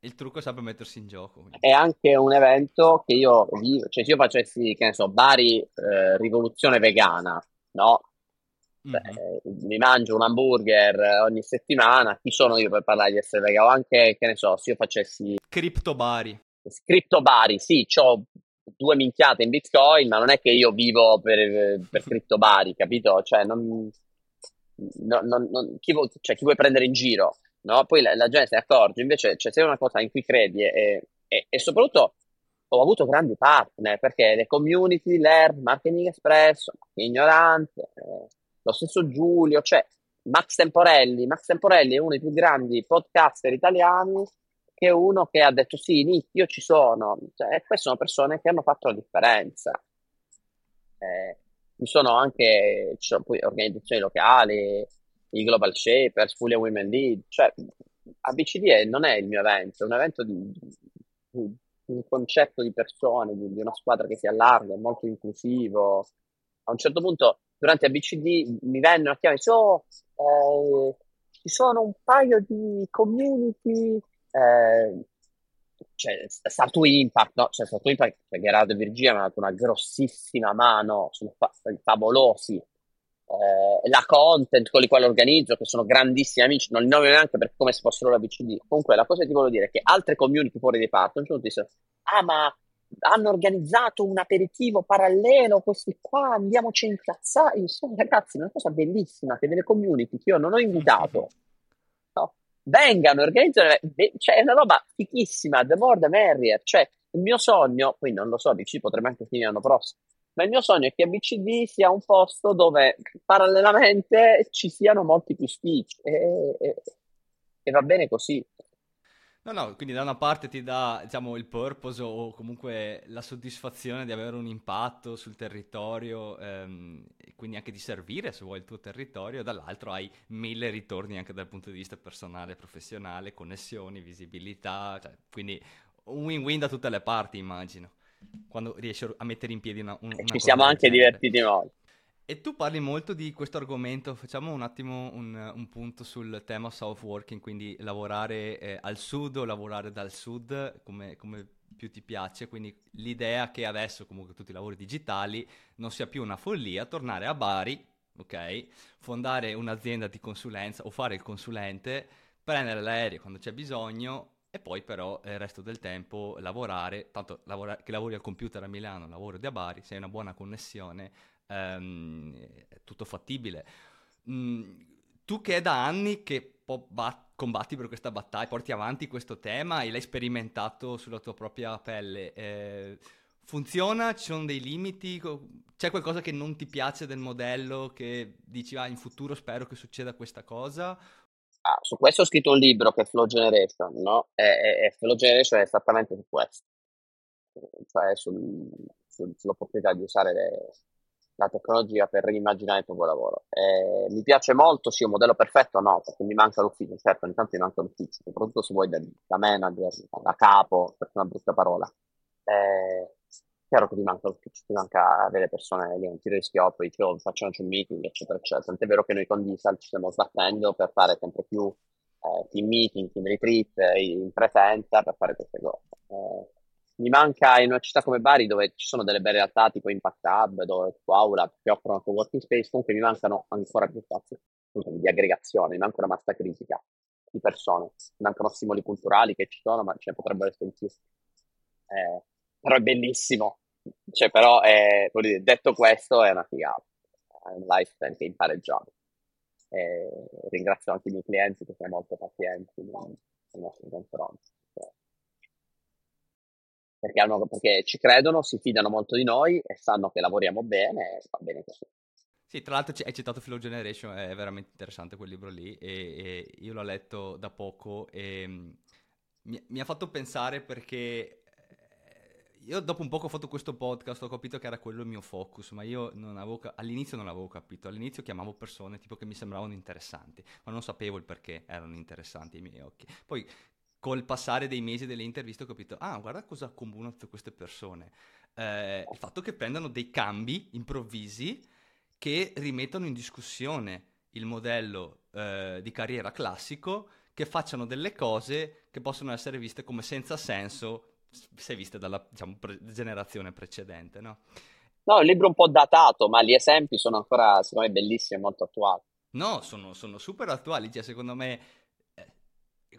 Il trucco è sempre mettersi in gioco. Quindi. È anche un evento che io vivo, cioè se io facessi, che ne so, Bari eh, rivoluzione vegana, no? Mm-hmm. mi mangio un hamburger ogni settimana, chi sono io per parlare di essere vegano? Anche, che ne so, se io facessi... Criptobari. Criptobari, sì, ho due minchiate in Bitcoin, ma non è che io vivo per, per criptobari, capito? Cioè, non, non, non, chi, vuoi, cioè, chi, vuoi prendere in giro? No? Poi la, la, gente ne accorge, invece cioè, se è una cosa in cui credi e, e, e, soprattutto ho avuto grandi partner, perché le community, l'ERD, Marketing Express, ignorante... Eh, lo stesso Giulio, cioè Max Temporelli. Max Temporelli è uno dei più grandi podcaster italiani che uno che ha detto sì, Nick, io ci sono. Cioè, queste sono persone che hanno fatto la differenza. Eh, ci sono anche ci sono poi organizzazioni locali, i Global Shapers, Puglia Women Lead, cioè ABCD non è il mio evento, è un evento di, di un concetto di persone, di, di, una squadra che si allarga, è molto inclusivo. A un certo punto durante ABCD mi vennero a chiamare, so, eh, ci sono un paio di community, eh, cioè Startup Impact, no? Cioè Startup Impact, cioè Gerardo Virginia mi ha dato una grossissima mano sul fa- favolosi. Eh, la content con i quali organizzo, che sono grandissimi amici, non li nomino neanche per come se fossero la BCD. Comunque, la cosa che ti voglio dire è che altre community fuori dei partner, un giorno ah, ma hanno organizzato un aperitivo parallelo, questi qua, andiamoci a incazzare. Insomma, ragazzi, è una cosa bellissima che delle community che io non ho invitato vengano, organizzano, cioè è una roba fichissima, the more the merrier. Cioè, il mio sogno, poi non lo so, BC potrebbe anche finire l'anno prossimo, ma il mio sogno è che ABCD sia un posto dove parallelamente ci siano molti più speech e, e, e va bene così. No, no, quindi da una parte ti dà, diciamo, il purpose o comunque la soddisfazione di avere un impatto sul territorio ehm, e quindi anche di servire, se vuoi, il tuo territorio, dall'altro hai mille ritorni anche dal punto di vista personale, professionale, connessioni, visibilità, cioè, quindi un win-win da tutte le parti, immagino, quando riesci a mettere in piedi una, una Ci siamo anche divertiti molto. E tu parli molto di questo argomento, facciamo un attimo un, un punto sul tema south working, quindi lavorare eh, al sud o lavorare dal sud, come, come, più ti piace, quindi l'idea che adesso comunque tutti i lavori digitali non sia più una follia, tornare a Bari, ok, fondare un'azienda di consulenza o fare il consulente, prendere l'aereo quando c'è bisogno e poi però il resto del tempo lavorare, tanto lavora- che lavori al computer a Milano, lavoro da Bari, se hai una buona connessione ehm, tutto fattibile. Mm, tu che è da anni che bat- combatti per questa battaglia, porti avanti questo tema e l'hai sperimentato sulla tua propria pelle, eh, funziona? Ci sono dei limiti? C'è qualcosa che non ti piace del modello che dici ah, in futuro spero che succeda questa cosa? Ah, su questo ho scritto un libro che è Flow Generation, no? E, e, e Flow Generation è esattamente su questo, cioè sul, sul, sull'opportunità di usare le, la tecnologia per rimmaginare il proprio lavoro. Eh, mi piace molto, sì, un modello perfetto no, perché mi manca l'ufficio, certo, ogni tanto mi manca l'ufficio, soprattutto se vuoi da, da manager, da capo, per una brutta parola. Eh, chiaro che ti manca l'ufficio, ti manca avere persone lì, un tiro di schioppo, dici, oh, facciamoci un meeting, eccetera, eccetera. Tant'è vero che noi con Diesel ci stiamo sbattendo per fare sempre più eh, team meeting, team retreat eh, in presenza per fare queste cose. Eh, mi manca in una città come Bari dove ci sono delle belle realtà tipo Impact Hub, dove Aula che offrono anche working space, comunque mi mancano ancora più spazi di aggregazione, mi manca una massa critica di persone, mi mancano stimoli culturali che ci sono, ma ce ne potrebbero essere più. Eh, però è bellissimo, cioè, però è, dire, detto questo è una figata, è un lifestyle che è impareggiato. e ringrazio anche i miei clienti che sono molto pazienti nei nostri confronti. Perché, hanno, perché ci credono, si fidano molto di noi e sanno che lavoriamo bene e va bene così. Sì, tra l'altro hai citato Flow Generation, è veramente interessante quel libro lì e, e io l'ho letto da poco e mm, mi, mi, ha fatto pensare perché eh, io dopo un poco ho fatto questo podcast, ho capito che era quello il mio focus, ma io non avevo, all'inizio non l'avevo capito, all'inizio chiamavo persone tipo che mi sembravano interessanti, ma non sapevo il perché erano interessanti ai miei occhi. Poi col passare dei mesi delle interviste ho capito, ah guarda cosa accomunano tutte queste persone, eh, il fatto che prendano dei cambi improvvisi che rimettono in discussione il modello eh, di carriera classico, che facciano delle cose che possono essere viste come senza senso se viste dalla diciamo, pre- generazione precedente, no? No, è un libro un po' datato, ma gli esempi sono ancora, secondo me, bellissimi e molto attuali. No, sono, sono super attuali, cioè secondo me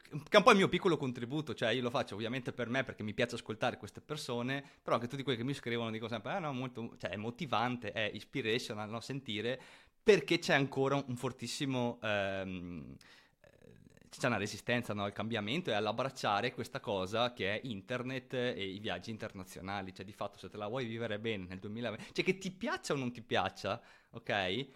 che è un po' il mio piccolo contributo, cioè io lo faccio ovviamente per me perché mi piace ascoltare queste persone, però anche tutti quelli che mi scrivono dicono sempre, ah no, molto, cioè è motivante, è inspirational, no, sentire, perché c'è ancora un fortissimo, ehm, c'è una resistenza no, al cambiamento e all'abbracciare questa cosa che è internet e i viaggi internazionali, cioè di fatto se te la vuoi vivere bene nel 2020, cioè che ti piaccia o non ti piaccia, ok?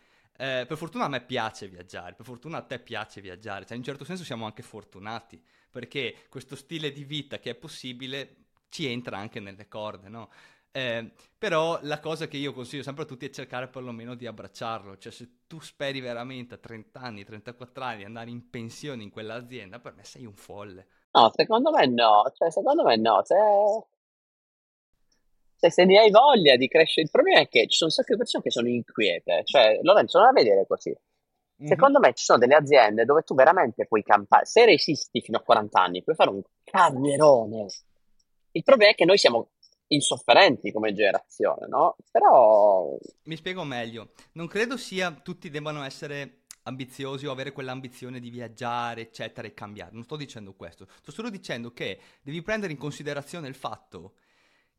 Eh, per fortuna a me piace viaggiare, per fortuna a te piace viaggiare, cioè in un certo senso siamo anche fortunati, perché questo stile di vita che è possibile ci entra anche nelle corde, no? Eh, però la cosa che io consiglio sempre a tutti è cercare perlomeno di abbracciarlo, cioè se tu speri veramente a 30 anni, 34 anni di andare in pensione in quell'azienda, per me sei un folle. No, secondo me no, cioè secondo me no, se se, se ne hai voglia di crescere, il problema è che ci sono un sacco di persone che sono inquiete, cioè Lorenzo non la vedere così. Mm-hmm. Secondo me ci sono delle aziende dove tu veramente puoi campare, se resisti fino a 40 anni, puoi fare un carrierone. Il problema è che noi siamo insofferenti come generazione, no? Però... Mi spiego meglio. Non credo sia tutti debbano essere ambiziosi o avere quell'ambizione di viaggiare, eccetera, e cambiare. Non sto dicendo questo. Sto solo dicendo che devi prendere in considerazione il fatto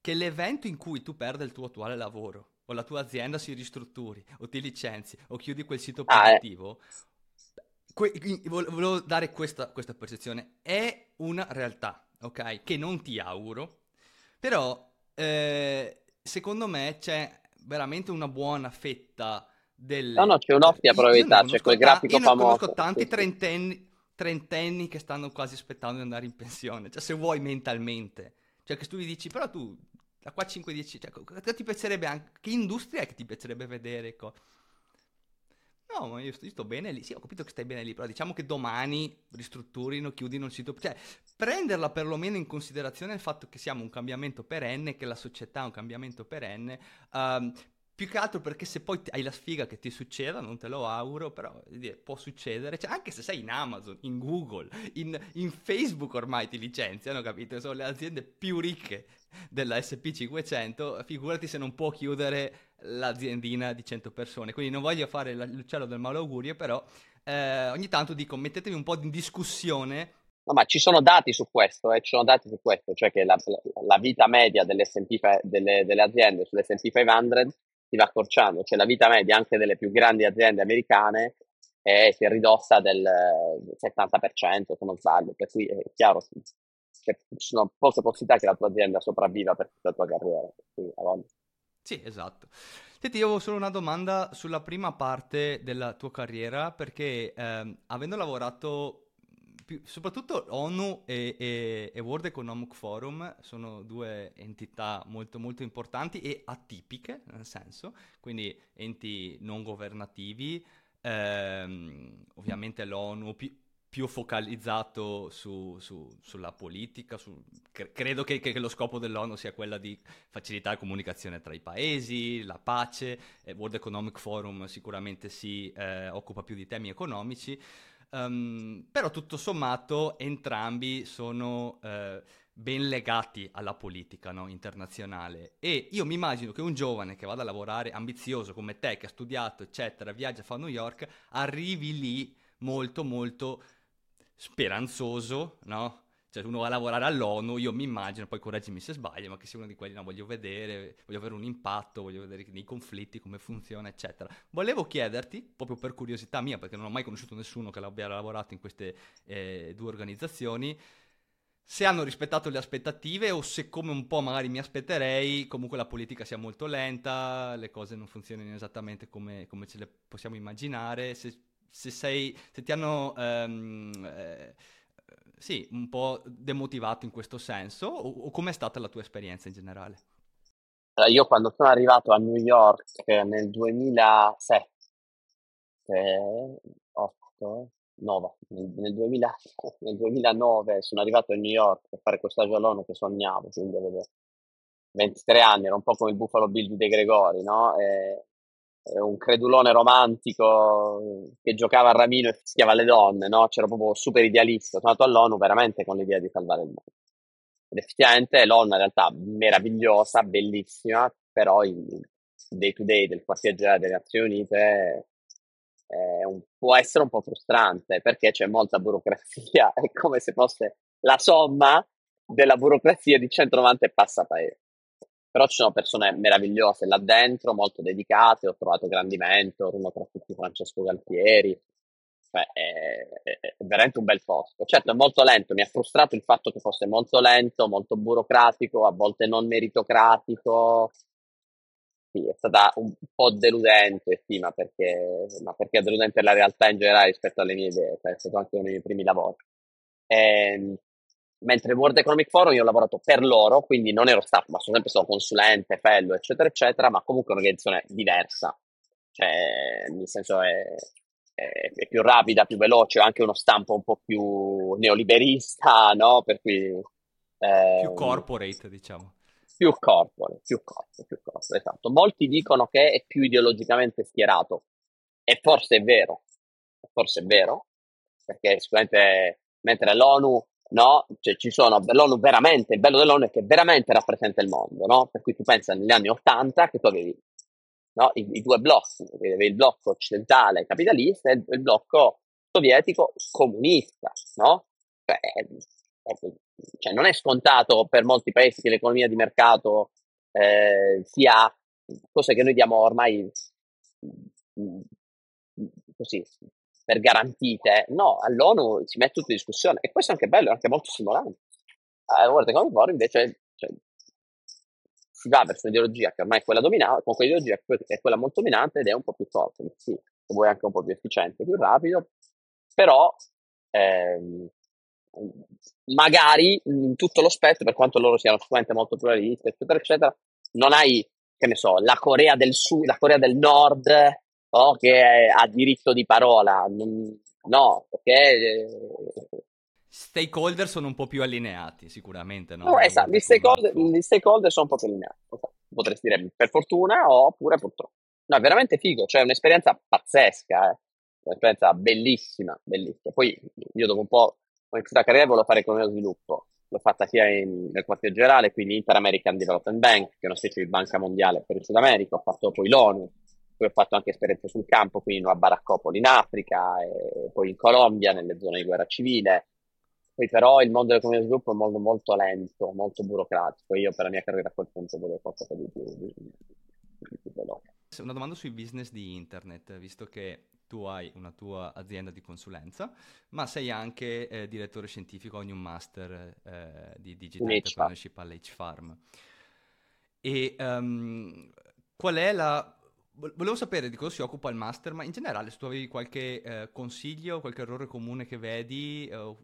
che l'evento in cui tu perdi il tuo attuale lavoro o la tua azienda si ristrutturi o ti licenzi o chiudi quel sito produttivo, ah, eh. que- volevo dare questa, questa percezione, è una realtà, ok? Che non ti auguro, però eh, secondo me c'è veramente una buona fetta del... No, no, c'è un'ottima probabilità, c'è quel grafico famoso. Io conosco tanti trentenni, trentenni che stanno quasi aspettando di andare in pensione, cioè se vuoi mentalmente. Cioè che tu gli dici, però tu da qua 5-10, cioè, cosa ti piacerebbe anche, che industria è che ti piacerebbe vedere? Co? No, ma io sto, io sto, bene lì, sì, ho capito che stai bene lì, però diciamo che domani ristrutturino, chiudino il sito, cioè prenderla perlomeno in considerazione il fatto che siamo un cambiamento perenne, che la società è un cambiamento perenne, um, più che altro perché se poi hai la sfiga che ti succeda, non te lo auguro, però può succedere. Cioè, anche se sei in Amazon, in Google, in, in Facebook ormai ti licenziano, capito? Sono le aziende più ricche della SP500, figurati se non può chiudere l'aziendina di 100 persone. Quindi non voglio fare l'uccello del malaugurio, però eh, ogni tanto dico mettetevi un po' in discussione No, ma ci sono dati su questo, eh, ci sono dati su questo, cioè che la, la vita media delle, delle, delle aziende sull'S&P 500 si va accorciando, cioè la vita media anche delle più grandi aziende americane è, si è ridotta del 70%, se non sbaglio, per cui è chiaro che ci sono poche possibilità che la tua azienda sopravviva per tutta la tua carriera. Quindi, sì, esatto. Senti, io avevo solo una domanda sulla prima parte della tua carriera, perché ehm, avendo lavorato più, soprattutto ONU e, e, e, World Economic Forum sono due entità molto molto importanti e atipiche, nel senso, quindi enti non governativi, ehm, ovviamente l'ONU più, più focalizzato su, su, sulla politica, su, cre- credo che, che, lo scopo dell'ONU sia quella di facilitare la comunicazione tra i paesi, la pace, eh, World Economic Forum sicuramente si eh, occupa più di temi economici, Um, però tutto sommato entrambi sono uh, ben legati alla politica no? internazionale e io mi immagino che un giovane che vada a lavorare ambizioso come te, che ha studiato, eccetera, viaggia, fa New York, arrivi lì molto molto speranzoso, no? Cioè, uno va a lavorare all'ONU, io mi immagino, poi correggimi se sbaglio, ma che sia uno di quelli, no, voglio vedere, voglio avere un impatto, voglio vedere nei conflitti, come funziona, eccetera. Volevo chiederti, proprio per curiosità mia, perché non ho mai conosciuto nessuno che abbia lavorato in queste eh, due organizzazioni, se hanno rispettato le aspettative o se come un po' magari mi aspetterei, comunque la politica sia molto lenta, le cose non funzionino esattamente come, come ce le possiamo immaginare, se, se, sei, se ti hanno... Um, eh, sì, un po' demotivato in questo senso, o, o com'è stata la tua esperienza in generale? io quando sono arrivato a New York nel 2007, 8, 9, nel, nel, 2000, nel 2009 sono arrivato a New York per fare questo stagio che sognavo, quindi avevo 23 anni, era un po' come il Buffalo Bill di De Gregori, no? E, un credulone romantico che giocava a ramino e fischiava le donne, no? C'era proprio super idealista. Sono andato all'ONU veramente con l'idea di salvare il mondo. Ed effettivamente l'ONU in realtà meravigliosa, bellissima, però il day to day del quartier generale delle Nazioni Unite un, può essere un po' frustrante perché c'è molta burocrazia, è come se fosse la somma della burocrazia di 190 e passa paesi però ci sono persone meravigliose là dentro, molto dedicate, ho trovato grandi mentor, uno tra tutti Francesco Galtieri, cioè è, è, veramente un bel posto. Certo è molto lento, mi ha frustrato il fatto che fosse molto lento, molto burocratico, a volte non meritocratico, sì, è stata un po' deludente, sì, ma perché, ma perché è deludente la realtà in generale rispetto alle mie idee, cioè è stato anche uno dei miei primi lavori. E, ehm, mentre World Economic Forum io ho lavorato per loro, quindi non ero staff, ma sono sempre stato consulente, fellow, eccetera, eccetera, ma comunque un'organizzazione diversa, cioè nel senso è, è, è più rapida, più veloce, anche uno stampo un po' più neoliberista, no? Per cui... Eh, più corporate, diciamo. Più corporate, più corporate, più corporate, esatto. Molti dicono che è più ideologicamente schierato, e forse è vero, forse è vero, perché sicuramente mentre l'ONU no? Cioè, ci sono, l'ONU veramente, il bello dell'ONU è che veramente rappresenta il mondo, no? Per cui tu pensa negli anni Ottanta che tu avevi no? I, I, due blocchi, avevi il blocco occidentale capitalista e il, il blocco sovietico comunista, no? Cioè, cioè, non è scontato per molti paesi che l'economia di mercato eh, sia cose che noi diamo ormai così per garantite. No, all'ONU si mette tutto in discussione e questo è anche bello, è anche molto stimolante. Eh, guarda, come Foro invece cioè, si va verso un'ideologia che ormai è quella dominante, con quell'ideologia che è quella molto dominante ed è un po' più corta, sì, se vuoi anche un po' più efficiente, più rapido, però ehm, magari in tutto lo spettro, per quanto loro siano sicuramente molto pluralisti, eccetera, eccetera, non hai, che ne so, la Corea del Sud, la Corea del Nord, o che ha diritto di parola. No, perché... Eh, stakeholder sono un po' più allineati, sicuramente. No, no esatto, gli stakeholder, gli stakeholder, sono un po' più allineati. Potresti dire per fortuna oppure purtroppo. No, è veramente figo, cioè è un'esperienza pazzesca, eh. un'esperienza bellissima, bellissima. Poi io dopo un po' ho iniziato a carriera volevo fare economia e sviluppo. L'ho fatta sia in, nel quartier generale, quindi Inter American Development Bank, che è una specie di banca mondiale per il Sud America. Ho fatto poi l'ONU, poi ho fatto anche esperienze sul campo, quindi a Baraccopoli in Africa, e poi in Colombia, nelle zone di guerra civile. Poi però il mondo dell'economia di sviluppo è un mondo molto lento, molto burocratico. Io per la mia carriera a quel punto volevo qualcosa di più, di, di più veloce. Una domanda sui business di internet, visto che tu hai una tua azienda di consulenza, ma sei anche eh, direttore scientifico, ogni un master eh, di Digital Entrepreneurship all'H-Farm. E um, qual è la Volevo sapere di cosa si occupa il master, ma in generale se tu avevi qualche eh, consiglio, qualche errore comune che vedi, eh,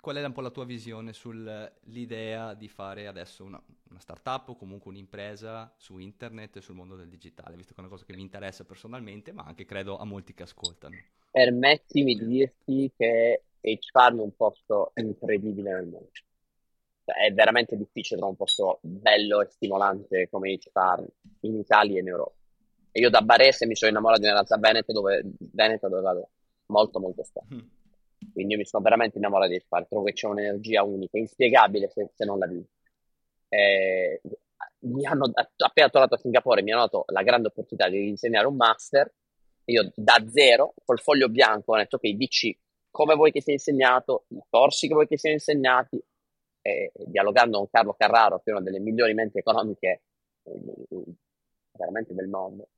qual è un po' la tua visione sull'idea di fare adesso una, una startup o comunque un'impresa su internet e sul mondo del digitale, visto che è una cosa che mi interessa personalmente, ma anche credo a molti che ascoltano. Permettimi di dirti che H-Farm è un posto incredibile nel mondo. Cioè, è veramente difficile trovare un posto bello e stimolante come H-Farm in Italia e in Europa e io da Barese mi sono innamorato di una realtà veneta dove, veneta dove vado molto molto spesso. Mm. Quindi io mi sono veramente innamorato di fare, trovo che c'è un'energia unica, inspiegabile se, se non la vivi. Eh, mi hanno appena tornato a Singapore, mi hanno dato la grande opportunità di insegnare un master. Io da zero, col foglio bianco, ho detto ok, DC, come vuoi che sia insegnato, i corsi che vuoi che siano insegnati, e, dialogando con Carlo Carraro, che è una delle migliori menti economiche eh, veramente del mondo,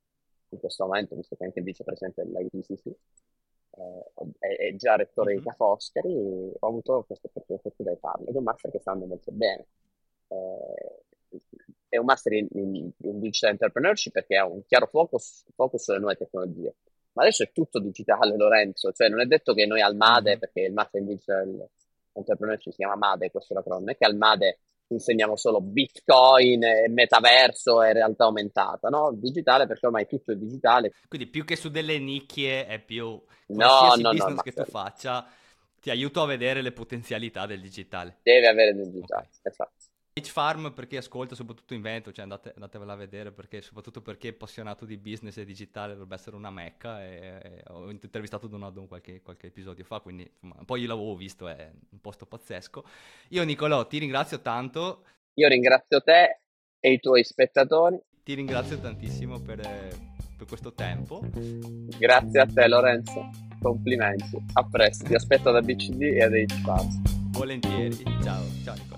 in questo momento, visto che è anche il vicepresidente dell'IPCC, eh, è, già rettore mm-hmm. di Ca' Foscari, ho avuto questa opportunità di farlo, ed è un master che sta andando molto bene. Eh, è un master in, in, in, digital entrepreneurship perché ha un chiaro focus, focus sulle nuove tecnologie. Ma adesso è tutto digitale, Lorenzo, cioè non è detto che noi al MADE, mm-hmm. perché il master in digital entrepreneurship si chiama MADE, questo è l'acronimo, non è che al MADE insegniamo solo Bitcoin, e metaverso e realtà aumentata, no? Digitale perché ormai tutto è digitale. Quindi più che su delle nicchie è più no, no, business no, che tu faccia ti aiuto a vedere le potenzialità del digitale. Deve avere del digitale, okay. esatto. H-Farm per chi ascolta, soprattutto in Veneto, cioè andate, andatevela a vedere perché, soprattutto perché è appassionato di business e digitale dovrebbe essere una mecca e, e ho intervistato Donaldon qualche, qualche episodio fa, quindi insomma, poi io l'avevo visto, è un posto pazzesco. Io Nicolò ti ringrazio tanto. Io ringrazio te e i tuoi spettatori. Ti ringrazio tantissimo per, per questo tempo. Grazie a te Lorenzo, complimenti. A presto, ti aspetto da BCD e ad H-Farm. Volentieri, ciao, ciao Nicolò.